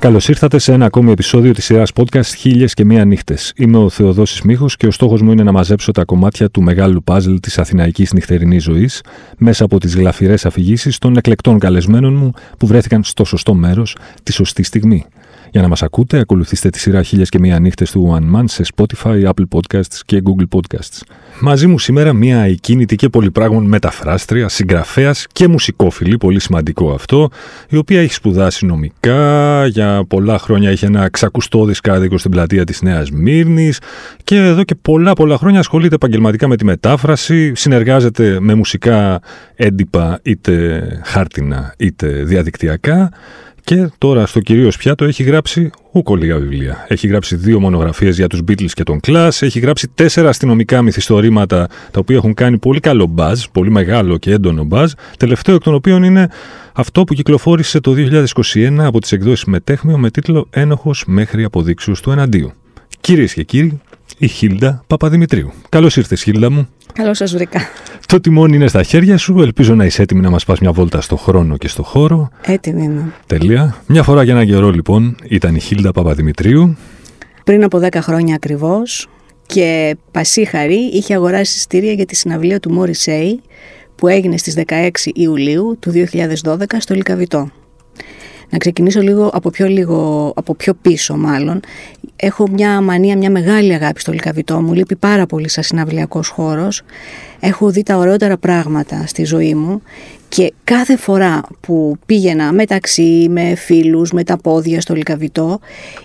Καλώς ήρθατε σε ένα ακόμη επεισόδιο της σειράς podcast Χίλιες και Μία Νύχτες. Είμαι ο Θεοδόσης Μίχο και ο στόχος μου είναι να μαζέψω τα κομμάτια του μεγάλου παζλ της αθηναϊκής νυχτερινής ζωής μέσα από τις γλαφυρές αφηγήσεις των εκλεκτών καλεσμένων μου που βρέθηκαν στο σωστό μέρος τη σωστή στιγμή. Για να μας ακούτε, ακολουθήστε τη σειρά χίλιες και μία νύχτες του One Man σε Spotify, Apple Podcasts και Google Podcasts. Μαζί μου σήμερα μία εκκίνητη και πολυπράγμων μεταφράστρια, συγγραφέας και μουσικόφιλη, πολύ σημαντικό αυτό, η οποία έχει σπουδάσει νομικά, για πολλά χρόνια είχε ένα ξακουστόδης κάδικο στην πλατεία της Νέας Μύρνης και εδώ και πολλά πολλά χρόνια ασχολείται επαγγελματικά με τη μετάφραση, συνεργάζεται με μουσικά έντυπα είτε χάρτινα είτε διαδικτυακά και τώρα στο κυρίως πιάτο έχει γράψει ούκο λίγα βιβλία. Έχει γράψει δύο μονογραφίες για τους Beatles και τον Clash, έχει γράψει τέσσερα αστυνομικά μυθιστορήματα τα οποία έχουν κάνει πολύ καλό μπαζ, πολύ μεγάλο και έντονο μπαζ, τελευταίο εκ των οποίων είναι αυτό που κυκλοφόρησε το 2021 από τις εκδόσεις Μετέχμιο με τίτλο «Ένοχος μέχρι αποδείξους του εναντίου». Κυρίες και κύριοι, η Χίλντα Παπαδημητρίου. Καλώς ήρθες, Χίλντα μου. Καλώς σας βρήκα. Το τιμόνι είναι στα χέρια σου. Ελπίζω να είσαι έτοιμη να μας πας μια βόλτα στο χρόνο και στο χώρο. Έτοιμη είμαι. Τέλεια. Μια φορά για έναν καιρό, λοιπόν, ήταν η Χίλντα Παπαδημητρίου. Πριν από 10 χρόνια ακριβώς και πασίχαρη είχε αγοράσει εισιτήρια για τη συναυλία του Μόρισέη που έγινε στις 16 Ιουλίου του 2012 στο Λικαβιτό. Να ξεκινήσω λίγο από πιο, λίγο, από πιο πίσω μάλλον. Έχω μια μανία, μια μεγάλη αγάπη στο Λικαβιτό μου. Λείπει πάρα πολύ σαν συναυλιακός χώρος. Έχω δει τα ωραιότερα πράγματα στη ζωή μου και κάθε φορά που πήγαινα μεταξύ με φίλους, με τα πόδια στο Λικαβιτό,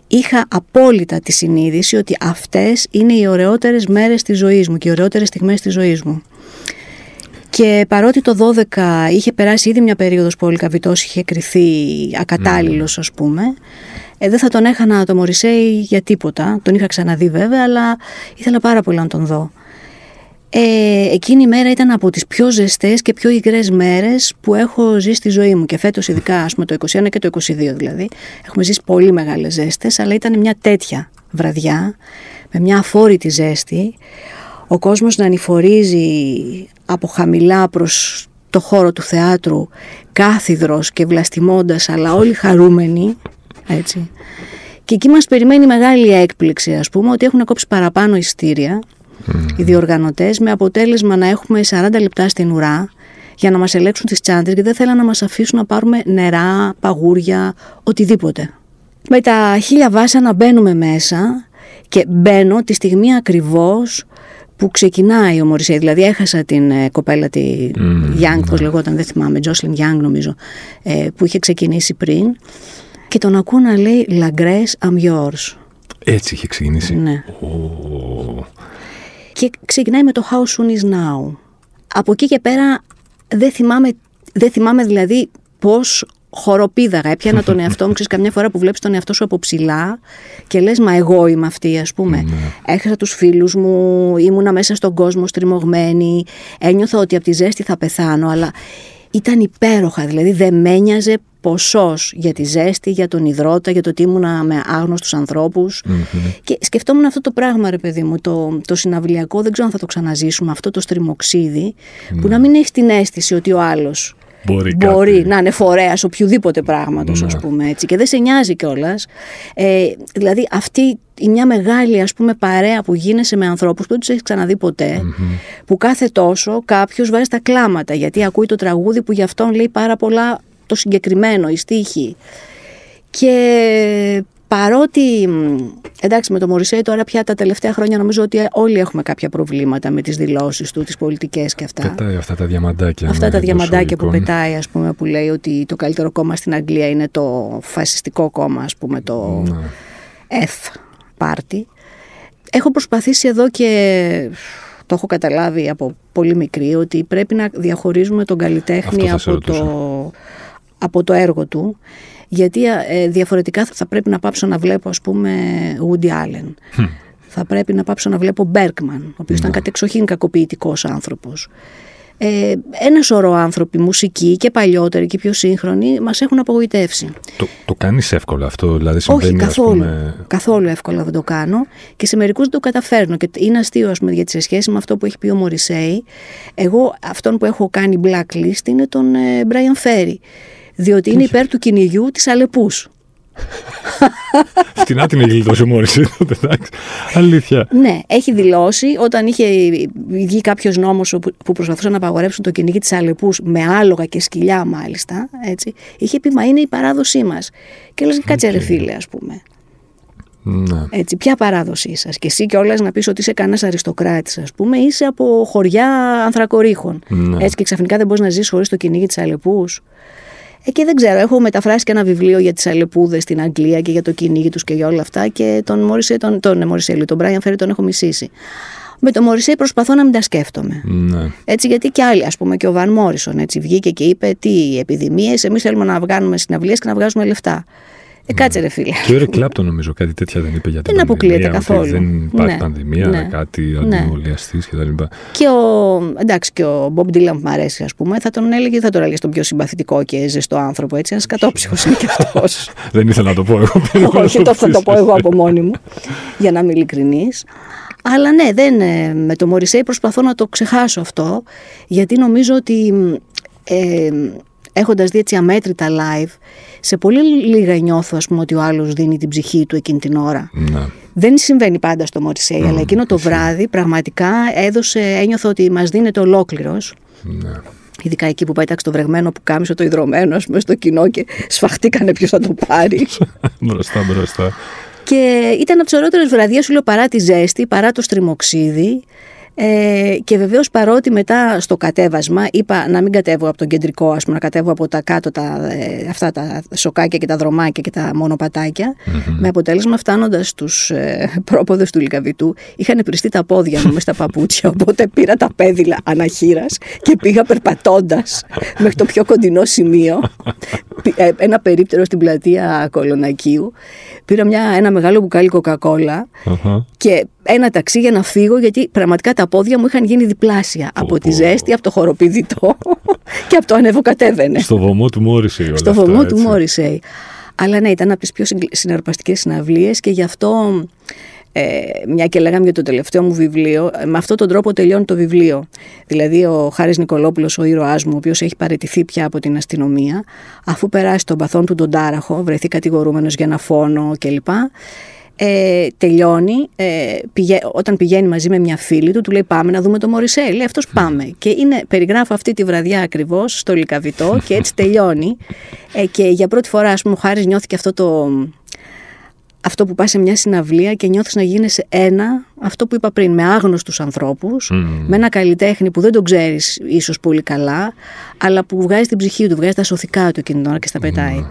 είχα απόλυτα τη συνείδηση ότι αυτές είναι οι ωραιότερες μέρες της ζωής μου και οι ωραιότερες στιγμές της ζωής μου. Και παρότι το 12 είχε περάσει ήδη μια περίοδος που ο Λικαβητός είχε κριθεί ακατάλληλος ας πούμε, ε, δεν θα τον έχανα το Μωρισέη για τίποτα. Τον είχα ξαναδεί βέβαια, αλλά ήθελα πάρα πολύ να τον δω. Ε, εκείνη η μέρα ήταν από τις πιο ζεστές και πιο υγρές μέρες που έχω ζήσει στη ζωή μου και φέτος ειδικά ας πούμε το 21 και το 22 δηλαδή έχουμε ζήσει πολύ μεγάλες ζέστες αλλά ήταν μια τέτοια βραδιά με μια αφόρητη ζέστη ο κόσμος να ανηφορίζει από χαμηλά προς το χώρο του θεάτρου κάθιδρος και βλαστημώντας αλλά όλοι χαρούμενοι έτσι. Και εκεί μας περιμένει μεγάλη έκπληξη ας πούμε ότι έχουν κόψει παραπάνω ειστήρια οι διοργανωτές με αποτέλεσμα να έχουμε 40 λεπτά στην ουρά για να μας ελέγξουν τις τσάντες και δεν θέλαν να μας αφήσουν να πάρουμε νερά, παγούρια, οτιδήποτε. Με τα χίλια βάσανα μπαίνουμε μέσα και μπαίνω τη στιγμή ακριβώς που ξεκινάει ο Μωρισέη. Δηλαδή έχασα την ε, κοπέλα τη mm, Young, πώς λεγόταν, δεν θυμάμαι, Τζόσλιν Young νομίζω, ε, που είχε ξεκινήσει πριν και τον ακούω να λέει «La Grace, I'm yours». Έτσι είχε ξεκινήσει. Ναι. Και ξεκινάει με το «How soon is now». Από εκεί και πέρα δεν θυμάμαι, δεν θυμάμαι δηλαδή πώς χοροπίδαγα. Έπιανα τον εαυτό μου, ξέρεις, καμιά φορά που βλέπεις τον εαυτό σου από ψηλά και λες, Μα εγώ είμαι αυτή, ας πούμε. Mm. Έχασα τους φίλους μου, ήμουνα μέσα στον κόσμο στριμωγμένη. Ένιωθα ότι από τη ζέστη θα πεθάνω, αλλά ήταν υπέροχα. Δηλαδή δεν με ένοιαζε ποσός για τη ζέστη, για τον υδρότα, για το ότι ήμουνα με άγνωστους ανθρώπους. Mm-hmm. Και σκεφτόμουν αυτό το πράγμα, ρε παιδί μου, το, το συναυλιακό, δεν ξέρω αν θα το ξαναζήσουμε, αυτό το στριμοξίδι, mm. που να μην έχει την αίσθηση ότι ο άλλος Μπορεί, μπορεί να είναι φορέας οποιοδήποτε πράγματος, ας ναι. πούμε έτσι. Και δεν σε νοιάζει κιόλας. Ε, δηλαδή, αυτή η μια μεγάλη ας πούμε παρέα που γίνεσαι με ανθρώπους που δεν τους έχεις ξαναδεί που κάθε τόσο κάποιος βάζει τα κλάματα γιατί ακούει το τραγούδι που γι' αυτόν λέει πάρα πολλά το συγκεκριμένο, η στίχη. Και παρότι, εντάξει με το Μωρισέη τώρα πια τα τελευταία χρόνια νομίζω ότι όλοι έχουμε κάποια προβλήματα με τις δηλώσεις του, τις πολιτικές και αυτά. Πετάει αυτά τα διαμαντάκια. Αυτά τα διαμαντάκια που πετάει ας πούμε που λέει ότι το καλύτερο κόμμα στην Αγγλία είναι το φασιστικό κόμμα ας πούμε το ναι. F party. Έχω προσπαθήσει εδώ και το έχω καταλάβει από πολύ μικρή ότι πρέπει να διαχωρίζουμε τον καλλιτέχνη από το, από το έργο του γιατί ε, διαφορετικά θα πρέπει να πάψω να βλέπω ας πούμε Woody Allen. Θα πρέπει να πάψω να βλέπω Bergman, ο οποίος ήταν ναι. κατεξοχήν κακοποιητικός άνθρωπος. Ε, ένα σωρό άνθρωποι, μουσικοί και παλιότεροι και πιο σύγχρονοι, μας έχουν απογοητεύσει. Το, το κάνεις εύκολα αυτό, δηλαδή συμβαίνει. Όχι, καθόλου. πούμε... Καθόλου εύκολα δεν το κάνω και σε μερικούς δεν το καταφέρνω. Και είναι αστείο, ας πούμε, γιατί σε σχέση με αυτό που έχει πει ο Μωρισέη, εγώ αυτόν που έχω κάνει blacklist είναι τον ε, Brian Ferry διότι είναι υπέρ του κυνηγιού της Αλεπούς. Φτηνά την έχει γλιτώσει ο Μόρισεϊ τότε, εντάξει. Αλήθεια. Ναι, έχει δηλώσει όταν είχε βγει κάποιος νόμος που προσπαθούσαν να απαγορεύσουν το κυνήγι της Αλεπούς με άλογα και σκυλιά, μάλιστα. Έτσι, είχε πει Μα είναι η παράδοσή μας. Και λες, κάτσε ρε φίλε, ας πούμε. Ναι. Έτσι, ποια παράδοσή σας. Και εσύ κιόλας να πεις ότι είσαι κανένας αριστοκράτης, ας πούμε, είσαι από χωριά ανθρακορίχων. Ναι. Έτσι, και ξαφνικά δεν μπορείς να ζήσει χωρίς το κυνήγι της Αλεπούς. Ε, και δεν ξέρω, έχω μεταφράσει και ένα βιβλίο για τις αλεπούδες στην Αγγλία και για το κυνήγι τους και για όλα αυτά. Και τον Μόρισεϊ, τον, τον, Μόρισεϊ, τον Brian Ferry τον έχω μισήσει. Με τον Μωρισέη προσπαθώ να μην τα σκέφτομαι. Ναι. Έτσι, γιατί και άλλοι, ας πούμε, και ο Βαν Μόρισον έτσι, βγήκε και είπε: Τι επιδημίες, εμείς θέλουμε να βγάλουμε συναυλίες και να βγάζουμε λεφτά. Ε, κάτσε ρε φίλε. Και ο Eric Clapton νομίζω κάτι τέτοια δεν είπε για την Δεν αποκλείεται πανδημία, ότι καθόλου. Δεν υπάρχει Ναι. πανδημία, Ναι. κάτι Ναι. αντιολιαστή κτλ. Και ο, εντάξει, και ο Μπομπ Ντίλαν που μου αρέσει, ας πούμε, θα τον έλεγε, θα τον έλεγε στον πιο συμπαθητικό και ζεστό άνθρωπο. Έτσι, ένας κατόψυχος είναι κι αυτός. δεν ήθελα να το πω εγώ. Όχι, το θα το πω εγώ από μόνη μου, για να είμαι ειλικρινή. Αλλά ναι, δεν, ε, με το Μωρισέη προσπαθώ να το ξεχάσω αυτό, γιατί νομίζω ότι ε, έχοντας δει έτσι αμέτρητα live, σε πολύ λίγα νιώθω ας πούμε, ότι ο άλλος δίνει την ψυχή του εκείνη την ώρα. Ναι. Δεν συμβαίνει πάντα στο Μωρισέη, αλλά εκείνο το βράδυ πραγματικά έδωσε, ένιωθα ότι μας δίνεται ολόκληρος. Ναι. Ειδικά εκεί που πέταξε το βρεγμένο που κάμισε το υδρωμένο ας πούμε, στο κοινό και σφαχτήκανε ποιος θα το πάρει. μπροστά, μπροστά. Και ήταν από τις ωραιότερες βραδιές, σου λέω, παρά τη ζέστη, παρά το στριμοξίδι. Ε, και βεβαίως παρότι μετά στο κατέβασμα είπα να μην κατέβω από τον κεντρικό, ας πούμε, να κατέβω από τα κάτω τα, ε, αυτά τα σοκάκια και τα δρομάκια και τα μονοπατάκια. Με αποτέλεσμα φτάνοντας στους ε, πρόποδες του Λικαβητού, είχαν πριστεί τα πόδια μου μες στα παπούτσια. Οπότε πήρα τα πέδιλα αναχείρας και πήγα περπατώντας μέχρι το πιο κοντινό σημείο. Πη- ε, ένα περίπτερο στην πλατεία Κολονακίου. Πήρα μια, ένα μεγάλο μπουκάλι κοκακόλα Αχα. και ένα ταξί για να φύγω γιατί πραγματικά τα πόδια μου είχαν γίνει διπλάσια από τη πω. ζέστη, από το χοροπηδητό και από το ανεβοκατέβαινε. Στο βωμό του Μόρισεϊ όλα Στο αυτά, βωμό του έτσι. Μόρισεϊ. Αλλά ναι, ήταν από τις πιο συγκ- συναρπαστικές συναυλίες και γι' αυτό, ε, μια και λέγαμε για το τελευταίο μου βιβλίο, ε, με αυτόν τον τρόπο τελειώνει το βιβλίο. Δηλαδή ο Χάρης Νικολόπουλος, ο ήρωάς μου, ο οποίος έχει παραιτηθεί πια από την αστυνομία, αφού περάσει τον παθόν του τον τάραχο, βρεθεί κατηγορούμενος για ένα φόνο κλπ. Ε, τελειώνει, ε, πηγα- όταν πηγαίνει μαζί με μια φίλη του, του λέει πάμε να δούμε το Μωρισέη. Λέει αυτός πάμε. Και είναι, περιγράφω αυτή τη βραδιά ακριβώς στο Λικαβιτό και έτσι τελειώνει. Ε, και για πρώτη φορά, ας πούμε, ο Χάρης νιώθηκε αυτό το... Αυτό που πας σε μια συναυλία και νιώθεις να γίνεσαι ένα, αυτό που είπα πριν, με άγνωστους ανθρώπους, με ένα καλλιτέχνη που δεν τον ξέρεις ίσως πολύ καλά, αλλά που βγάζει την ψυχή του, βγάζει τα σωθικά του εκείνη την ώρα και στα πετάει.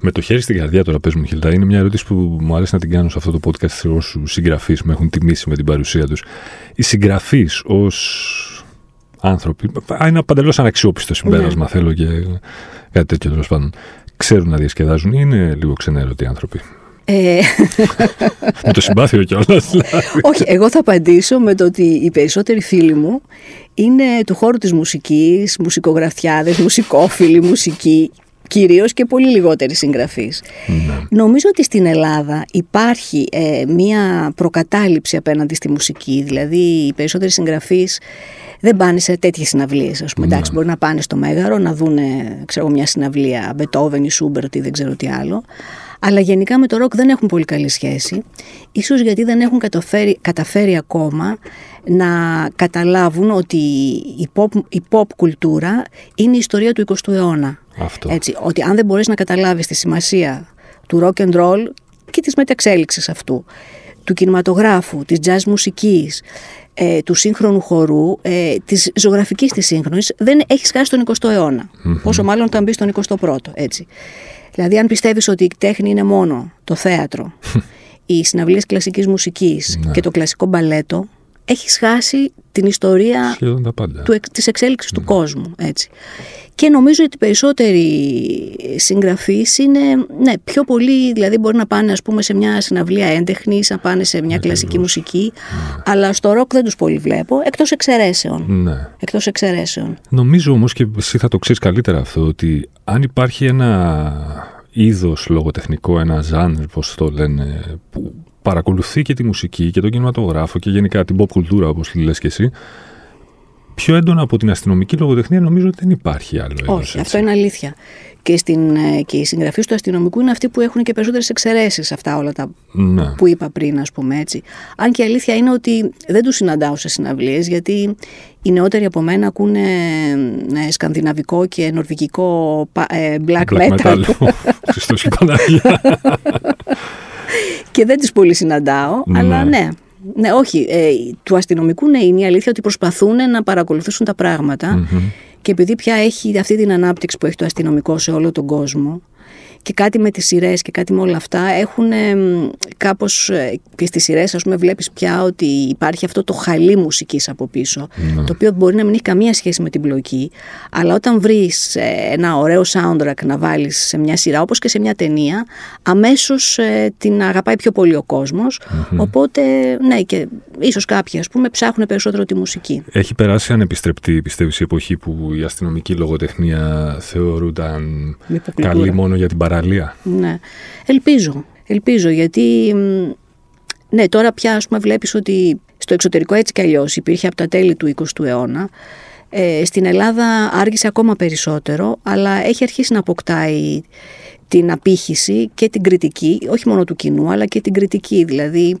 Με το χέρι στην καρδιά τώρα, πες μου, Χιλτά, είναι μια ερώτηση που μου αρέσει να την κάνω σε αυτό το podcast σε όσους συγγραφείς με έχουν τιμήσει με την παρουσία τους. Οι συγγραφείς ως άνθρωποι, α, είναι παντελώς αναξιόπιστο συμπέρασμα, Ναι. θέλω και κάτι τέτοιο τέλος πάντων. Ξέρουν να διασκεδάζουν ή είναι λίγο ξενέρωτοι άνθρωποι; Ε, με το συμπάθειο κιόλας. όχι, εγώ θα απαντήσω με το ότι οι περισσότεροι φίλοι μου είναι του χώρου της μουσικής, μουσικογραφιάδες, μουσικόφιλοι, μουσικοί, κυρίως και πολύ λιγότεροι συγγραφείς. Νομίζω ότι στην Ελλάδα υπάρχει ε, μία προκατάληψη απέναντι στη μουσική, δηλαδή οι περισσότεροι συγγραφείς δεν πάνε σε τέτοιες συναυλίες, ας πούμε. Εντάξει, μπορεί να πάνε στο Μέγαρο να δουν ξέρω, μια συναυλία Μπετόβεν ή Σούμπερτ ή δεν ξέρω τι άλλο. Αλλά γενικά με το ροκ δεν έχουν πολύ καλή σχέση. Ίσως γιατί δεν έχουν καταφέρει, καταφέρει ακόμα να καταλάβουν ότι η pop, η pop κουλτούρα είναι η ιστορία του 20ου αιώνα. Αυτό. Έτσι, ότι αν δεν μπορείς να καταλάβεις τη σημασία του rock and roll και της μεταξέλιξης αυτού, του κινηματογράφου, της jazz μουσικής, ε, του σύγχρονου χορού, ε, της ζωγραφικής της σύγχρονης, δεν έχεις χάσει τον 20ο αιώνα. Πόσο μάλλον όταν μπεις στον 21ο, έτσι. Δηλαδή αν πιστεύεις ότι η τέχνη είναι μόνο το θέατρο, οι συναυλίες κλασικής μουσικής και το κλασικό μπαλέτο, έχεις χάσει την ιστορία Σχεδόν τα πάντα. του, εξ- της εξέλιξης του κόσμου. Έτσι. Και νομίζω ότι οι περισσότεροι συγγραφείς είναι ναι, πιο πολύ, δηλαδή μπορεί να πάνε ας πούμε, σε μια συναυλία έντεχνης, να πάνε σε μια κλασική μουσική, αλλά στο ροκ δεν τους πολύ βλέπω, εκτός εξαιρέσεων. Ναι. Εκτός εξαιρέσεων. Νομίζω όμως και εσύ θα το ξέρεις καλύτερα αυτό ότι αν υπάρχει ένα είδος λογοτεχνικό, ένα ζάνρ, πώς το λένε, που παρακολουθεί και τη μουσική και τον κινηματογράφο και γενικά την pop κουλτούρα όπως τη λες και εσύ, πιο έντονα από την αστυνομική λογοτεχνία νομίζω ότι δεν υπάρχει άλλο είδος. Όχι, αυτό είναι αλήθεια. Και, στην, ε, και οι συγγραφείς του αστυνομικού είναι αυτοί που έχουν και περισσότερες εξαιρέσεις σε αυτά όλα τα ναι. που είπα πριν, ας πούμε έτσι. Αν και η αλήθεια είναι ότι δεν τους συναντάω σε συναυλίες, γιατί οι νεότεροι από μένα ακούνε ναι, σκανδιναβικό και νορβηγικό ε, black, black metal. Χριστός και και δεν τις πολύ συναντάω, ναι. αλλά ναι. Ναι, όχι. Ε, του αστυνομικού ναι, είναι η αλήθεια ότι προσπαθούν να παρακολουθήσουν τα πράγματα και επειδή πια έχει αυτή την ανάπτυξη που έχει το αστυνομικό σε όλο τον κόσμο, και κάτι με τις σειρές και κάτι με όλα αυτά έχουν ε, κάπως και στις σειρές ας πούμε βλέπεις πια ότι υπάρχει αυτό το χαλί μουσικής από πίσω ναι. το οποίο μπορεί να μην έχει καμία σχέση με την πλοκή αλλά όταν βρεις ε, ένα ωραίο soundtrack να βάλεις σε μια σειρά όπως και σε μια ταινία αμέσως ε, την αγαπάει πιο πολύ ο κοσμος οπότε ναι και ίσως κάποιοι ας πούμε ψάχνουν περισσότερο τη μουσική. Έχει περάσει ανεπιστρεπτή πιστεύεις η εποχή που η αστυνομική λογοτεχνία θεωρούνταν καλή μόνο για την παράδοση ναι. Ελπίζω. Ελπίζω γιατί ναι, τώρα πια ας πούμε βλέπεις ότι στο εξωτερικό έτσι κι αλλιώς υπήρχε από τα τέλη του 20ου αιώνα. Ε, στην Ελλάδα άργησε ακόμα περισσότερο, αλλά έχει αρχίσει να αποκτάει την απήχηση και την κριτική, όχι μόνο του κοινού, αλλά και την κριτική. Δηλαδή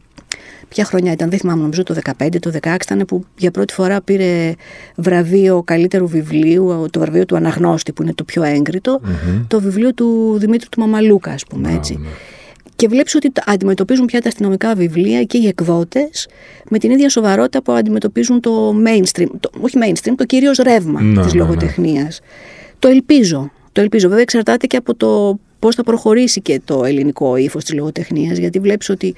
Ποια χρονιά ήταν, δεν θυμάμαι, νομίζω το 15, το 16 ήταν που για πρώτη φορά πήρε βραβείο καλύτερου βιβλίου, το βραβείο του Αναγνώστη που είναι το πιο εγκριτο το βιβλίο του Δημήτρου του Μαμαλούκα, ας πούμε έτσι. Ναι. Και βλέπεις ότι αντιμετωπίζουν πια τα αστυνομικά βιβλία και οι εκδότες με την ίδια σοβαρότητα που αντιμετωπίζουν το mainstream, το, όχι mainstream, το κυρίως ρεύμα ναι, της ναι, λογοτεχνίας. Το ελπίζω. Το ελπίζω. Βέβαια, εξαρτάται και από το πώς θα προχωρήσει και το ελληνικό ύφος της λογοτεχνίας γιατί βλέπεις ότι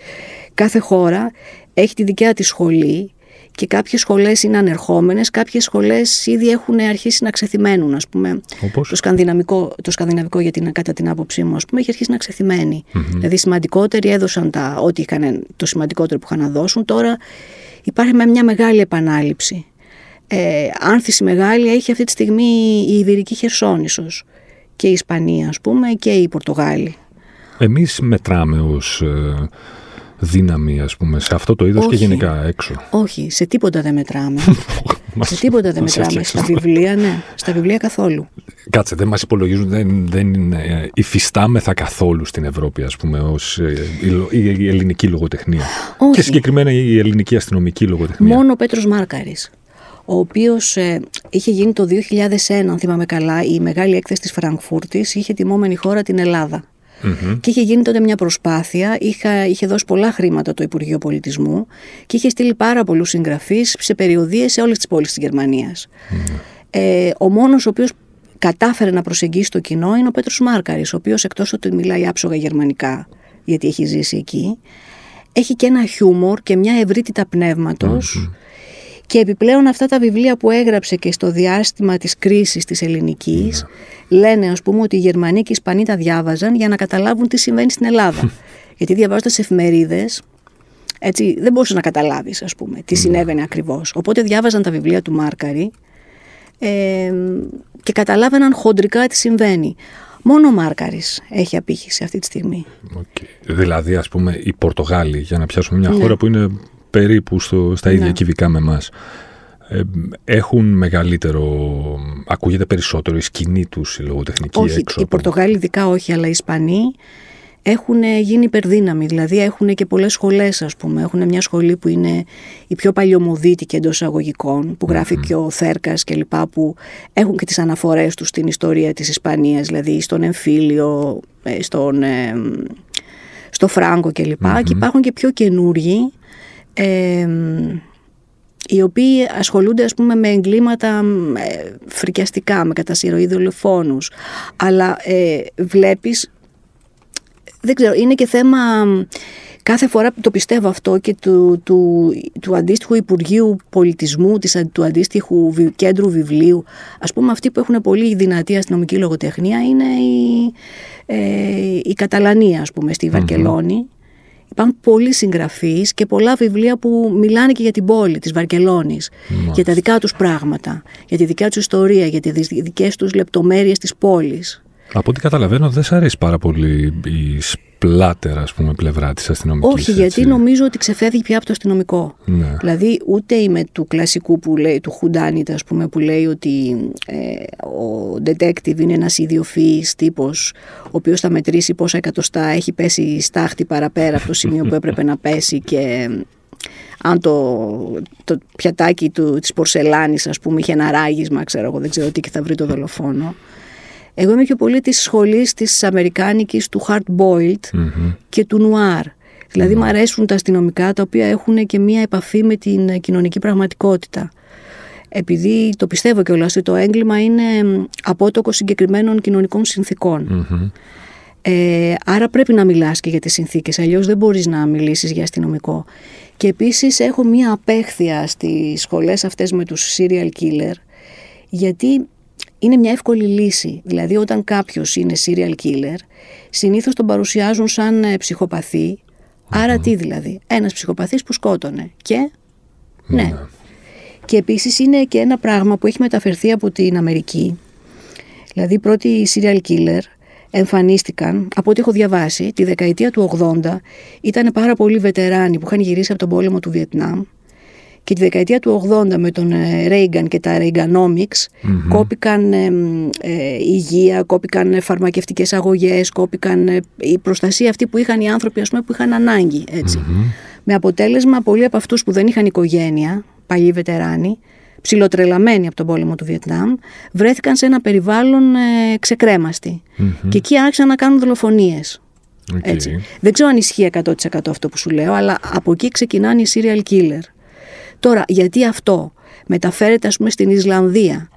κάθε χώρα έχει τη δικιά της σχολή και κάποιες σχολές είναι ανερχόμενες, κάποιες σχολές ήδη έχουν αρχίσει να ξεθυμένουν, ας πούμε. Το σκανδιναβικό, το σκανδιναβικό για την, κατά την άποψή μου, ας πούμε, έχει αρχίσει να ξεθυμένει. Δηλαδή σημαντικότεροι έδωσαν τα, ό,τι είχαν, το σημαντικότερο που είχαν να δώσουν. Τώρα υπάρχει με μια μεγάλη επανάληψη. Ε, άνθηση μεγάλη έχει αυτή τη στιγμή η Ιβηρική Χερσόνησος και η Ισπανία ας πούμε και η Πορτογάλη. Εμείς μετράμε ως ε, δύναμη ας πούμε σε αυτό το είδος και γενικά έξω. Όχι, σε τίποτα δεν μετράμε. σε τίποτα δεν μετράμε. Στα βιβλία, ναι. Στα βιβλία καθόλου. Κάτσε, δεν μας υπολογίζουν, δεν, δεν είναι, υφιστάμεθα καθόλου στην Ευρώπη, ας πούμε, ως ε, η, η ελληνική λογοτεχνία. Όχι. Και συγκεκριμένα η ελληνική αστυνομική λογοτεχνία. Μόνο ο Πέτρος Μάρκαρης ο οποίος ε, είχε γίνει το 2001, αν θυμάμαι καλά, η μεγάλη έκθεση της Φραγκφούρτης, είχε τιμόμενη χώρα την Ελλάδα. Και είχε γίνει τότε μια προσπάθεια, είχε, είχε δώσει πολλά χρήματα το Υπουργείο Πολιτισμού και είχε στείλει πάρα πολλούς συγγραφείς σε περιοδίες σε όλες τις πόλεις της γερμανια Ε, ο μόνος ο οποίος κατάφερε να προσεγγίσει το κοινό είναι ο Πέτρος Μάρκαρης, ο οποίος εκτός ότι μιλάει άψογα γερμανικά, γιατί έχει ζήσει εκεί, έχει και ένα χιούμορ και μια ευρύτητα πνεύματος και επιπλέον αυτά τα βιβλία που έγραψε και στο διάστημα της κρίσης της ελληνικής ναι. λένε ας πούμε ότι οι Γερμανοί και οι Ισπανοί τα διάβαζαν για να καταλάβουν τι συμβαίνει στην Ελλάδα. Γιατί διαβάζοντας εφημερίδες έτσι δεν μπορούσες να καταλάβεις ας πούμε τι ναι. συνέβαινε ακριβώς. Οπότε διάβαζαν τα βιβλία του Μάρκαρη ε, και καταλάβαιναν χοντρικά τι συμβαίνει. Μόνο ο Μάρκαρης έχει απήχηση αυτή τη στιγμή. Okay. Δηλαδή ας πούμε οι Πορτογάλοι για να πιάσουμε μια ναι. χώρα που είναι περίπου στο, στα ίδια ναι. κυβικά με εμάς. Ε, έχουν μεγαλύτερο, ακούγεται περισσότερο η σκηνή τους η λογοτεχνική όχι, έξω. Οι Πορτογάλοι ειδικά όχι, αλλά οι Ισπανοί έχουν γίνει υπερδύναμοι. Δηλαδή έχουν και πολλές σχολές ας πούμε. Έχουν μια σχολή που είναι η πιο παλιωμοδίτικη εντός αγωγικών, που γράφει mm-hmm. και ο Θέρκας και λοιπά, που έχουν και τις αναφορές τους στην ιστορία της Ισπανίας, δηλαδή στον εμφύλιο, ε, στον, ε, στο Φράγκο κλπ. Και, και υπάρχουν και πιο καινούργοι οι οποίοι ασχολούνται ας πούμε με εγκλήματα ε, φρικιαστικά, με κατασυρωή δολοφόνους. Αλλά ε, βλέπεις, δεν ξέρω, είναι και θέμα... Κάθε φορά που το πιστεύω αυτό και του, του, του αντίστοιχου Υπουργείου Πολιτισμού, της, του αντίστοιχου κέντρου βιβλίου, ας πούμε αυτοί που έχουν πολύ δυνατή αστυνομική λογοτεχνία είναι η, ε, η Καταλανία, ας πούμε, στη Βαρκελόνη. Υπάρχουν πολλοί συγγραφείς και πολλά βιβλία που μιλάνε και για την πόλη της Βαρκελόνης. Για τα δικά τους πράγματα, για τη δικιά τους ιστορία, για τις δικές τους λεπτομέρειες της πόλης. Από ό,τι καταλαβαίνω, δεν σ' αρέσει πάρα πολύ η πλάτερα, ας πούμε, πλευρά της αστυνομικής. Όχι, γιατί νομίζω ότι ξεφεύγει πια από το αστυνομικό. Ναι. Δηλαδή, ούτε είμαι του κλασικού που λέει, του Χουντάνιτα, ας πούμε, που λέει ότι ε, ο detective είναι ένας ιδιοφυής τύπος, ο οποίος θα μετρήσει πόσα εκατοστά έχει πέσει στάχτη παραπέρα από το σημείο που έπρεπε να πέσει και αν το, το πιατάκι του, της πορσελάνης ας πούμε είχε ένα ράγισμα ξέρω εγώ δεν ξέρω τι και θα βρει το δολοφόνο εγώ είμαι πιο πολύ της σχολής της αμερικάνικης του hard boiled και του νουάρ δηλαδή μου αρέσουν τα αστυνομικά τα οποία έχουν και μία επαφή με την κοινωνική πραγματικότητα. Επειδή το πιστεύω κιόλας ότι το έγκλημα είναι απότοκο συγκεκριμένων κοινωνικών Ε, άρα πρέπει να μιλάς και για τις συνθήκες, αλλιώς δεν μπορείς να μιλήσεις για αστυνομικό. Και επίσης έχω μία απέχθεια στις σχολές αυτές με τους serial killer, γιατί είναι μια εύκολη λύση. Δηλαδή όταν κάποιος είναι serial killer, συνήθως τον παρουσιάζουν σαν ε, ψυχοπαθή. Άρα τι δηλαδή, ένας ψυχοπαθής που σκότωνε. Και, ναι. ναι. Και επίσης είναι και ένα πράγμα που έχει μεταφερθεί από την Αμερική. Δηλαδή οι πρώτοι serial killer εμφανίστηκαν, από ό,τι έχω διαβάσει, τη δεκαετία του 80 ήταν πάρα πολλοί βετεράνοι που είχαν γυρίσει από τον πόλεμο του Βιετνάμ και τη δεκαετία του 80 με τον Ρέιγκαν και τα Reaganomics κόπηκαν ε, ε, υγεία, κόπηκαν φαρμακευτικές αγωγές, κόπηκαν ε, η προστασία αυτή που είχαν οι άνθρωποι ας πούμε, που είχαν ανάγκη. Με αποτέλεσμα πολλοί από αυτούς που δεν είχαν οικογένεια, παλιοί βετεράνοι, ψιλοτρελαμένοι από τον πόλεμο του Βιετνάμ, βρέθηκαν σε ένα περιβάλλον ε, ξεκρέμαστοι. Και εκεί άρχισαν να κάνουν δολοφονίες. Έτσι. Δεν ξέρω αν ισχύει 100% αυτό που σου λέω, αλλά από εκεί ξεκινάνε οι serial killer. Τώρα, γιατί αυτό μεταφέρεται ας πούμε στην Ισλανδία,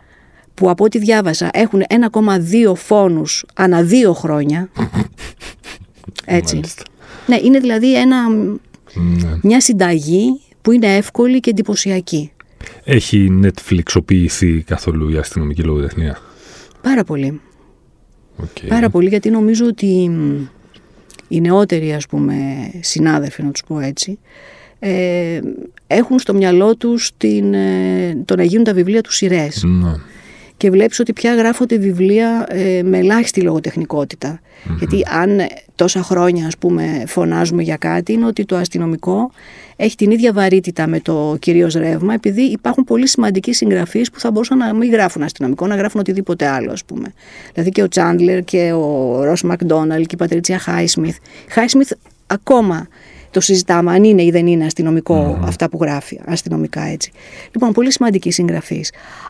που από ό,τι διάβασα έχουν 1,2 φόνους ανά δύο χρόνια. Έτσι. ναι, είναι δηλαδή ένα, ναι. μια συνταγή που είναι εύκολη και εντυπωσιακή. Έχει Netflixοποιηθεί καθόλου η αστυνομική λογοτεχνία; Πάρα πολύ. Okay. Πάρα πολύ γιατί νομίζω ότι οι νεότεροι ας πούμε συνάδελφοι να τους πω έτσι ε, έχουν στο μυαλό τους την, ε, το να γίνουν τα βιβλία τους σειρές. Ναι. Και βλέπεις ότι πια γράφονται βιβλία ε, με ελάχιστη Γιατί αν τόσα χρόνια ας πούμε φωνάζουμε για κάτι είναι ότι το αστυνομικό έχει την ίδια βαρύτητα με το κυρίως ρεύμα, επειδή υπάρχουν πολύ σημαντικοί συγγραφείς που θα μπορούσαν να μην γράφουν αστυνομικό, να γράφουν οτιδήποτε άλλο, ας πούμε. Δηλαδή και ο Τσάντλερ και ο Ρος Μακδόναλ και η Πατρίτσια Χάισμιθ. Χάισμιθ ακόμα το συζητάμε αν είναι ή δεν είναι αστυνομικό αυτά που γράφει, αστυνομικά έτσι. Λοιπόν, πολύ σημαντική συγγραφή.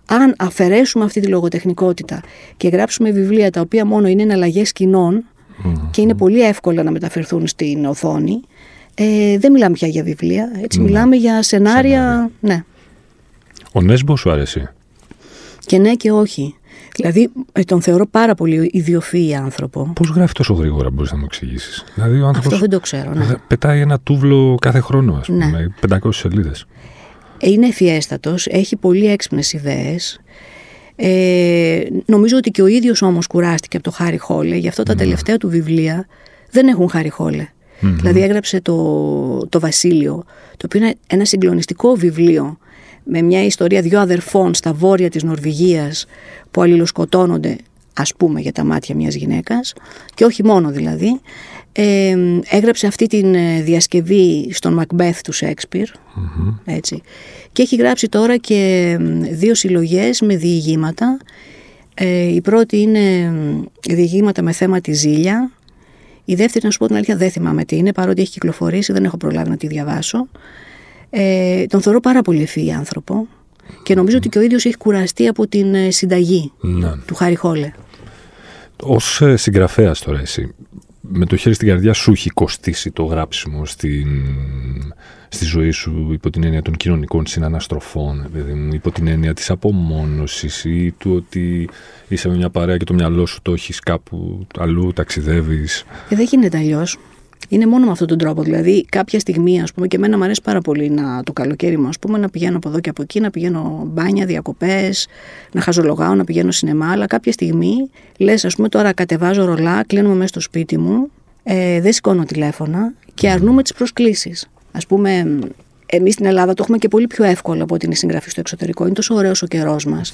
Αν αφαιρέσουμε αυτή τη λογοτεχνικότητα και γράψουμε βιβλία τα οποία μόνο είναι εναλλαγές κοινών και είναι πολύ εύκολα να μεταφερθούν στην οθόνη, ε, δεν μιλάμε πια για βιβλία, έτσι ναι. μιλάμε για σενάρια, ναι. Ο Νέσμπος σου αρέσει. Και ναι και όχι. Δηλαδή, ε, τον θεωρώ πάρα πολύ ιδιοφύη άνθρωπο. Πώς γράφει τόσο γρήγορα, μπορείς να μου εξηγήσεις; Δηλαδή, ο άνθρωπος Αυτό δεν το ξέρω. Ναι. Πετάει ένα τούβλο κάθε χρόνο, ας πούμε, ναι. 500 σελίδε. Είναι ευφιέστατο, έχει πολύ έξυπνες ιδέες. Ε, νομίζω ότι και ο ίδιος όμως κουράστηκε από το Χάρι Χόλε, γι' αυτό τα ναι. τελευταία του βιβλία δεν έχουν Χάρι Χόλε. Δηλαδή έγραψε το, το Βασίλειο, το οποίο είναι ένα συγκλονιστικό βιβλίο με μια ιστορία δύο αδερφών στα βόρεια της Νορβηγίας που αλληλοσκοτώνονται ας πούμε για τα μάτια μιας γυναίκας και όχι μόνο δηλαδή ε, έγραψε αυτή τη ε, διασκευή στον Μακμπέθ του σεξπιρ έτσι. και έχει γράψει τώρα και δύο συλλογές με διηγήματα ε, η πρώτη είναι διηγήματα με θέμα τη ζήλια η δεύτερη, να σου πω την αλήθεια, δεν θυμάμαι τι είναι, παρότι έχει κυκλοφορήσει, δεν έχω προλάβει να τη διαβάσω. Ε, τον θεωρώ πάρα πολύ ευφυή άνθρωπο και νομίζω ότι και ο ίδιος έχει κουραστεί από την ε, συνταγή ναι. του Χάρι Χόλε. Ως ε, συγγραφέας τώρα εσύ, με το χέρι στην καρδιά σου έχει κοστίσει το γράψιμο στην, στη ζωή σου υπό την έννοια των κοινωνικών συναναστροφών, δηλαδή, υπό την έννοια της απομόνωσης ή του ότι είσαι με μια παρέα και το μυαλό σου το έχεις κάπου αλλού, ταξιδεύεις; Ε, δεν γίνεται αλλιώς. Είναι μόνο με αυτόν τον τρόπο. Δηλαδή, κάποια στιγμή, ας πούμε, και εμένα μου αρέσει πάρα πολύ να, το καλοκαίρι μου, ας πούμε, να πηγαίνω από εδώ και από εκεί, να πηγαίνω μπάνια, διακοπές, να χαζολογάω, να πηγαίνω σινεμά. Αλλά κάποια στιγμή λες, ας πούμε, τώρα κατεβάζω ρολά, κλείνουμε μέσα στο σπίτι μου, ε, δεν σηκώνω τηλέφωνα και αρνούμε τις προσκλήσεις. Α πούμε, εμείς στην Ελλάδα το έχουμε και πολύ πιο εύκολο από ότι είναι συγγραφή στο εξωτερικό. Είναι τόσο ωραίος ο καιρός μας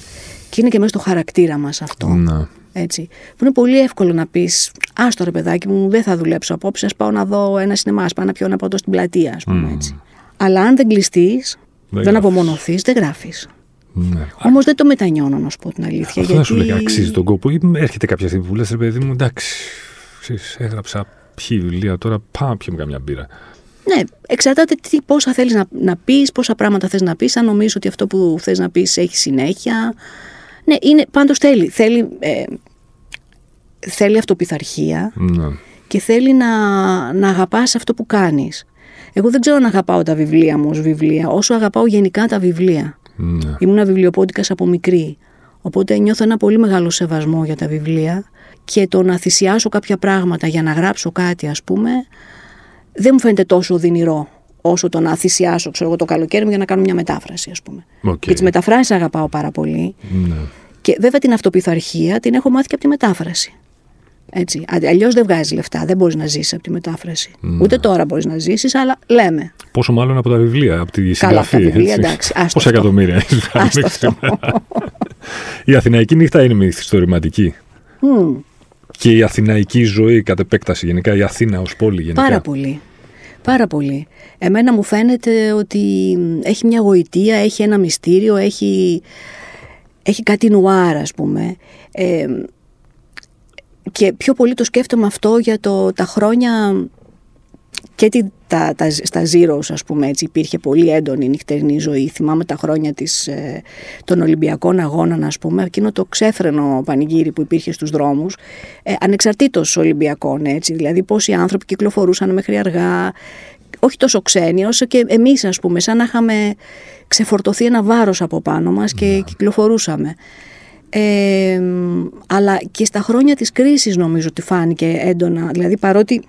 και είναι και μέσα στο χαρακτήρα μας αυτό. Να. Έτσι. Που είναι πολύ εύκολο να πεις: Άστο ρε παιδάκι μου, δεν θα δουλέψω απόψε. Α πάω να δω ένα σινεμά, πάω να πιω ένα ποτό στην πλατεία, ας πούμε έτσι. Αλλά αν δεν κλειστείς, δεν, δεν απομονωθείς, δεν γράφεις. Ναι. Όμως δεν το μετανιώνω, να σου πω την αλήθεια. Αυτό γιατί... θα σου λέει, αξίζει τον κόπο. Ή έρχεται κάποια στιγμή που λες, ρε παιδί μου, εντάξει, ξέρεις, έγραψα ποιη βιβλία, τώρα πάμε πιούμε καμιά μπύρα. Ναι, εξαρτάται τι, πόσα θέλεις να, να πεις, πόσα πράγματα θες να πεις, αν νομίζεις ότι αυτό που θες να πεις έχει συνέχεια. Ναι, είναι, πάντως θέλει, θέλει, ε, θέλει αυτοπιθαρχία Ναι. και θέλει να, να αγαπάς αυτό που κάνεις. Εγώ δεν ξέρω αν αγαπάω τα βιβλία μου ως βιβλία, όσο αγαπάω γενικά τα βιβλία. Ναι. Ήμουν βιβλιοπόντικας από μικρή, οπότε νιώθω ένα πολύ μεγάλο σεβασμό για τα βιβλία και το να θυσιάσω κάποια πράγματα για να γράψω κάτι ας πούμε, δεν μου φαίνεται τόσο οδυνηρό όσο το να θυσιάσω ξέρω, εγώ, το καλοκαίρι μου για να κάνω μια μετάφραση ας πούμε. Οκ. Και τις μεταφράσεις αγαπάω πάρα πολύ. Ναι. Και βέβαια την αυτοπιθαρχία την έχω μάθει και από τη μετάφραση. Έτσι. Αλλιώς δεν βγάζει λεφτά. Δεν μπορείς να ζήσει από τη μετάφραση. Ναι. Ούτε τώρα μπορείς να ζήσεις, αλλά λέμε. Πόσο μάλλον από τα βιβλία, από τη Καλά, συγγραφή. τα βιβλία, έτσι. εντάξει, άστο Πόσα αυτό. εκατομμύρια έχεις βγάλει Άστο μέχρι αυτό. σήμερα. Η Αθηναϊκή νύχτα είναι μυθιστορηματική. Μμμ, Και η αθηναϊκή ζωή κατ' επέκταση γενικά, η Αθήνα ως πόλη γενικά. Πάρα πολύ. Πάρα πολύ. Εμένα μου φαίνεται ότι μ, έχει μια γοητεία, έχει ένα μυστήριο, έχει, έχει κάτι νουάρ ας πούμε. Ε, και πιο πολύ το σκέφτομαι αυτό για το, τα χρόνια και τη, τα, τα, στα Zeros ας πούμε έτσι υπήρχε πολύ έντονη νυχτερινή ζωή. Θυμάμαι τα χρόνια της, ε, των Ολυμπιακών Αγώνων ας πούμε, εκείνο το ξέφρενο πανηγύρι που υπήρχε στους δρόμους, ε, ανεξαρτήτως Ολυμπιακών έτσι, δηλαδή πόσοι άνθρωποι κυκλοφορούσαν μέχρι αργά, όχι τόσο ξένοι όσο και εμείς ας πούμε, σαν να είχαμε ξεφορτωθεί ένα βάρος από πάνω μας και κυκλοφορούσαμε. Ε, αλλά και στα χρόνια της κρίσης νομίζω ότι φάνηκε έντονα. Δηλαδή παρότι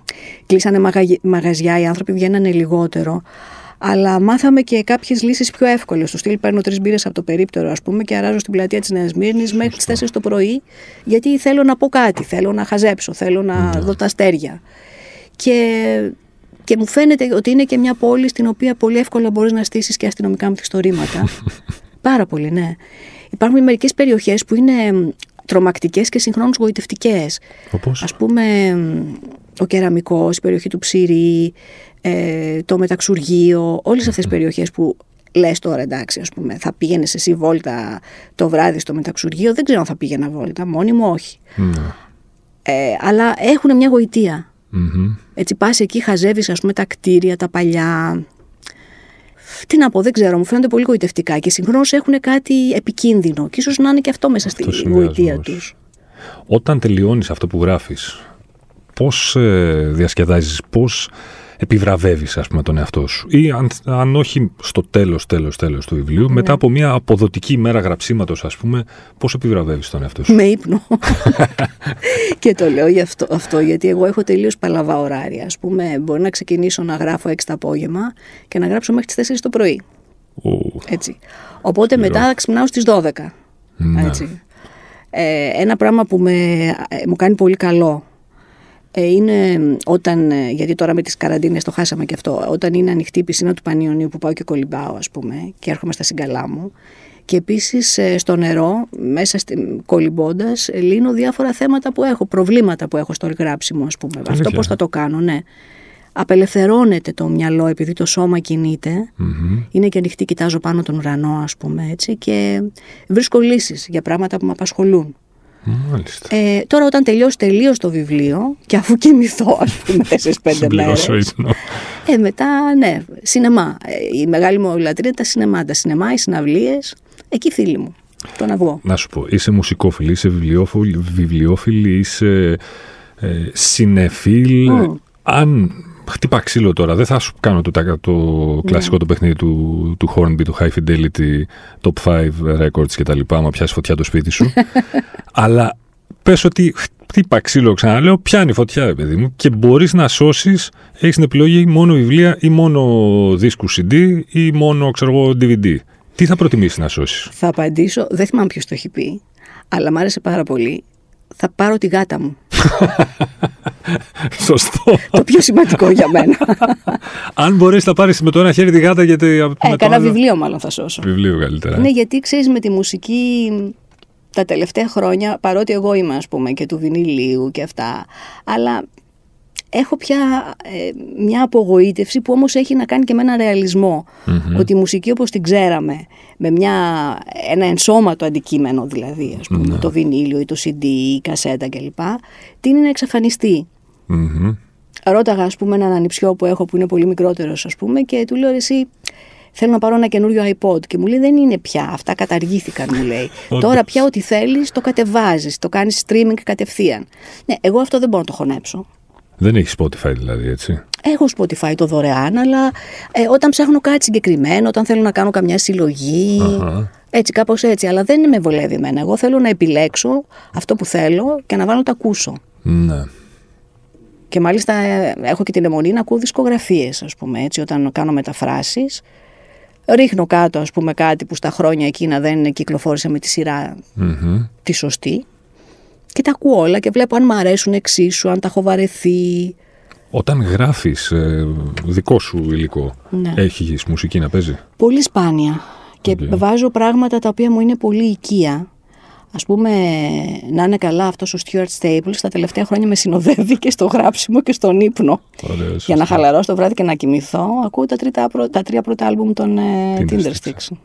κλείσανε μαγα- μαγαζιά, οι άνθρωποι βγαίνανε λιγότερο. Αλλά μάθαμε και κάποιες λύσεις πιο εύκολες. Στο στυλ παίρνω τρεις μπύρες από το περίπτερο, ας πούμε, και αράζω στην πλατεία της Νέας Μύρνης μέχρι τις 4 το πρωί, γιατί θέλω να πω κάτι, θέλω να χαζέψω, θέλω να δω τα αστέρια. Και, και μου φαίνεται ότι είναι και μια πόλη στην οποία πολύ εύκολα μπορείς να στήσεις και αστυνομικά μυθιστορήματα. Πάρα πολύ, ναι. Υπάρχουν μερικές περιοχές που είναι τρομακτικές και συγχρόνως γοητευτικές. Όπως; Ας πούμε ο Κεραμικός, η περιοχή του Ψηρή, ε, το Μεταξουργείο, όλες αυτές τις περιοχές που λες τώρα εντάξει ας πούμε θα πήγαινες εσύ βόλτα το βράδυ στο Μεταξουργείο, δεν ξέρω αν θα πήγαινα βόλτα, μόνη μου όχι. Ναι. Ε, αλλά έχουν μια γοητεία. Μμμ. Έτσι πας εκεί, χαζεύεις ας πούμε τα κτίρια, τα παλιά. Τι να πω, δεν ξέρω, μου φαίνονται πολύ γοητευτικά και συγχρόνως έχουν κάτι επικίνδυνο και ίσως να είναι και αυτό μέσα στη Αυτός συνδυασμός. γοητεία τους. Όταν τελειώνεις αυτό που γράφεις, πώς ε, διασκεδάζεις, πώς επιβραβεύεις ας πούμε τον εαυτό σου ή αν, αν όχι στο τέλος, τέλος, τέλος του βιβλίου, Ναι. μετά από μια αποδοτική μέρα γραψίματος ας πούμε, πώς επιβραβεύεις τον εαυτό σου; Με ύπνο. και το λέω γι' αυτό, αυτό, γιατί εγώ έχω τελείως παλαβά ωράρια. Ας πούμε, μπορεί να ξεκινήσω να γράφω 6 το απόγευμα και να γράψω μέχρι τις 4 το πρωί. Ου, Έτσι. Οπότε Σκληρό. μετά ξυπνάω στις 12. ναι. Έτσι. Ε, ένα πράγμα που με, ε, μου κάνει πολύ καλό ε, είναι όταν, ε, γιατί τώρα με τις καραντίνες το χάσαμε και αυτό, όταν είναι ανοιχτή η πισίνα του Πανιωνίου που πάω και κολυμπάω ας πούμε και έρχομαι στα συγκαλά μου και επίσης ε, στο νερό, μέσα στη, κολυμπώντας, ε, λύνω διάφορα θέματα που έχω, προβλήματα που έχω στο γράψιμο ας πούμε. Αυτό Αλήθεια. πώς θα το κάνω, ναι. Απελευθερώνεται το μυαλό επειδή το σώμα κινείται Μμμ. είναι και ανοιχτή, κοιτάζω πάνω τον ουρανό, ας πούμε έτσι, και βρίσκω λύσεις για πράγματα που με απασχολούν. Μάλιστα. Ε, τώρα, όταν τελειώσει τελείω το βιβλίο, και αφού κοιμηθώ, ας πούμε, 4-5 μέρες, Συμπληρώσω ύπνο. ε, μετά, ναι, σινεμά. Ε, η μεγάλη μου λατρεία είναι τα σινεμά. Τα σινεμά, οι συναυλίες, εκεί φίλοι μου, τον αυγό. Να σου πω, είσαι μουσικόφιλη, είσαι βιβλιόφιλη, βιβλιόφιλη είσαι ε, συνεφίλ. Μμ. Αν χτύπα ξύλο τώρα, δεν θα σου κάνω το, τα- το κλασικό το παιχνίδι του, του Hornby, του High Fidelity, Top 5 Records και τα λοιπά, άμα πιάσεις φωτιά το σπίτι σου. Αλλά πες ότι χτύπα ξύλο, ξαναλέω, πιάνει φωτιά, ρε παιδί μου, και μπορείς να σώσεις, έχεις την επιλογή μόνο βιβλία ή μόνο δίσκου CD ή μόνο, ξέρω εγώ, DVD. Τι θα προτιμήσεις να σώσεις; Θα απαντήσω, δεν θυμάμαι ποιος το έχει πει, αλλά μ' άρεσε πάρα πολύ. Θα πάρω τη γάτα μου. Σωστό. το πιο σημαντικό για μένα. Αν μπορέσει να πάρεις με το ένα χέρι τη γάτα, γιατί. Ε, κανένα βιβλίο, μάλλον θα σώσω. Βιβλίο καλύτερα. Ναι, γιατί ξέρεις με τη μουσική τα τελευταία χρόνια, παρότι εγώ είμαι, ας πούμε, και του βινιλίου και αυτά, αλλά έχω πια ε, μια απογοήτευση που όμως έχει να κάνει και με ένα Ότι η μουσική όπως την ξέραμε, με μια, ένα ενσώματο αντικείμενο δηλαδή, ας πουμε το βινίλιο ή το CD ή η κασέτα κλπ, την είναι να εξαφανιστεί. Ρώταγα ας πούμε έναν ανιψιό που έχω που είναι πολύ μικρότερος ας πούμε και του λέω εσύ θέλω να πάρω ένα καινούριο iPod και μου λέει δεν είναι πια, αυτά καταργήθηκαν μου λέει. Τώρα πια ό,τι θέλεις το κατεβάζεις, το κάνεις streaming κατευθείαν. Ναι, εγώ αυτό δεν μπορώ να το χωνέψω. Δεν έχεις Spotify δηλαδή, έτσι; Έχω Spotify το δωρεάν, αλλά ε, όταν ψάχνω κάτι συγκεκριμένο, όταν θέλω να κάνω καμιά έτσι κάπως έτσι, αλλά δεν με βολεύει εμένα. Εγώ θέλω να επιλέξω αυτό που θέλω και να βάλω το ακούσω. Ναι. Και μάλιστα ε, έχω και την αιμονή να ακούω δισκογραφίες, ας πούμε, έτσι, όταν κάνω μεταφράσεις. Ρίχνω κάτω, ας πούμε, κάτι που στα χρόνια εκείνα δεν κυκλοφόρησε με τη σειρα τη σωστή και τα ακούω όλα και βλέπω αν μου αρέσουν εξίσου, αν τα έχω βαρεθεί. Όταν γράφεις ε, δικό σου υλικό, ναι. έχεις μουσική να παίζει; Πολύ σπάνια. Και βάζω πράγματα τα οποία μου είναι πολύ οικία. Ας πούμε, να είναι καλά αυτός ο Stuart Staples, τα τελευταία χρόνια με συνοδεύει και στο γράψιμο και στον ύπνο. Για να χαλαρώσω το βράδυ και να κοιμηθώ, ακούω τα, τα τρία πρώτα άλμπουμ των ε, Tindersticks.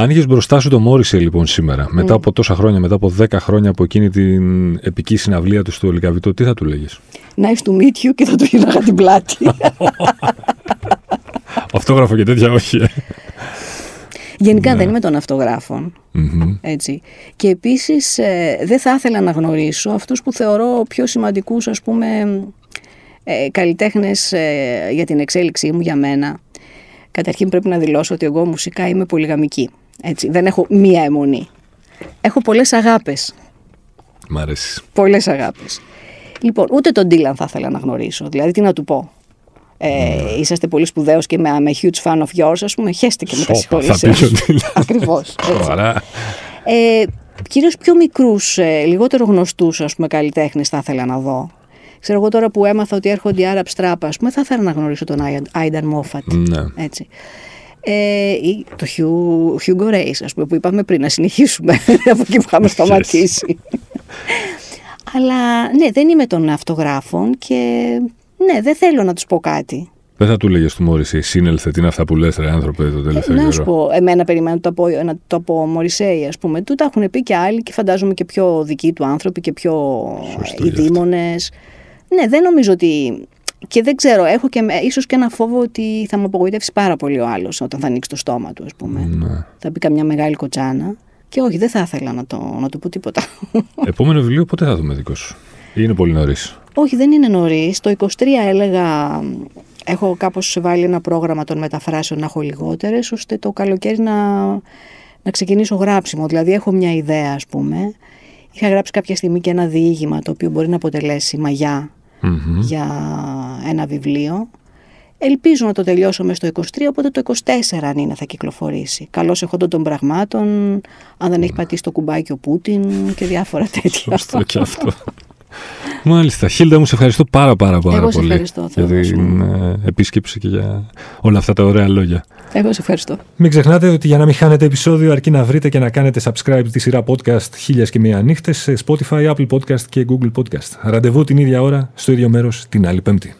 Αν είχες μπροστά σου το Μόρισε λοιπόν σήμερα, μετά από τόσα χρόνια, μετά από 10 χρόνια από εκείνη την επική συναυλία του στο Λικαβιτό, τι θα του λέγες; Nice to meet you και θα του γύρναγα την πλάτη. Αυτόγραφο και τέτοια όχι. Ε. Γενικά δεν είμαι των αυτογραφων Έτσι. Και επίσης ε, δεν θα ήθελα να γνωρίσω αυτούς που θεωρώ πιο σημαντικούς ας πούμε ε, καλλιτέχνες ε, για την εξέλιξή μου, για μένα. Καταρχήν πρέπει να δηλώσω ότι εγώ μουσικά είμαι πολυγαμική. Έτσι, δεν έχω μία αιμονή. Έχω πολλές αγάπες. Μ' αρέσεις. Πολλές αγάπες. Λοιπόν, ούτε τον Ντίλαν θα ήθελα να γνωρίσω. Δηλαδή, τι να του πω. Ε, mm. Είσαστε πολύ σπουδαίος και είμαι, είμαι huge fan of yours, ας πούμε, χέστηκε με τα συγχωρήσεις. Ακριβώς. ε, κυρίως πιο μικρούς, ε, λιγότερο γνωστούς, ας πούμε, καλλιτέχνες θα ήθελα να δω. Ξέρω εγώ τώρα που έμαθα ότι έρχονται οι Arab Strap, ας πούμε, θα ήθελα να γνωρίσω τον Άινταν Μόφατ. Ναι. Έτσι. Ε, ή το Hugo Race, ας πούμε, που είπαμε πριν, να συνεχίσουμε από εκεί που είχαμε σταματήσει. Αλλά ναι, δεν είμαι των αυτογράφων και ναι, δεν θέλω να τους πω κάτι. Δεν θα του λέγε του Μόρισεϊ, σύνελθε, τι είναι αυτά που λες, ρε άνθρωπε, το τελευταίο καιρό. Να σου πω, εμένα περιμένω να το πω, να το πω Μωρισέη, ας πούμε. Τούτα έχουν πει και άλλοι και φαντάζομαι και πιο δικοί του άνθρωποι και πιο ειδήμονε. Ναι, δεν νομίζω ότι και δεν ξέρω, έχω και ίσως και ένα φόβο ότι θα με απογοητεύσει πάρα πολύ ο άλλος όταν θα ανοίξει το στόμα του, ας πούμε. Ναι. Θα πει καμιά μεγάλη κοτσάνα. Και όχι, δεν θα ήθελα να, το, να του πω τίποτα. Επόμενο βιβλίο πότε θα δούμε δικό σου; Ή είναι πολύ νωρίς; Όχι, δεν είναι νωρίς. Το 23 έλεγα. Έχω κάπως βάλει ένα πρόγραμμα των μεταφράσεων να έχω λιγότερες, ώστε το καλοκαίρι να, να ξεκινήσω γράψιμο. Δηλαδή, έχω μια ιδέα, ας πούμε. Είχα γράψει κάποια στιγμή και ένα διήγημα το οποίο μπορεί να αποτελέσει μαγιά για ένα βιβλίο. Ελπίζω να το τελειώσω μέσα στο 23, οπότε το 24 αν είναι θα κυκλοφορήσει. Καλώς εχόντων των πραγμάτων, αν δεν έχει πατήσει το κουμπάκι ο Πούτιν και διάφορα τέτοια. Σωστό και αυτό. Μάλιστα. Χίλτα μου, σε ευχαριστώ πάρα πάρα, πάρα Εγώ πολύ ευχαριστώ, για την ε, επίσκεψη και για όλα αυτά τα ωραία λόγια. Εγώ σε ευχαριστώ. Μην ξεχνάτε ότι για να μην χάνετε επεισόδιο αρκεί να βρείτε και να κάνετε subscribe τη σειρά podcast χίλια και μία νύχτες σε Spotify, Apple Podcast και Google Podcast. Ραντεβού την ίδια ώρα, στο ίδιο μέρος, την άλλη Πέμπτη.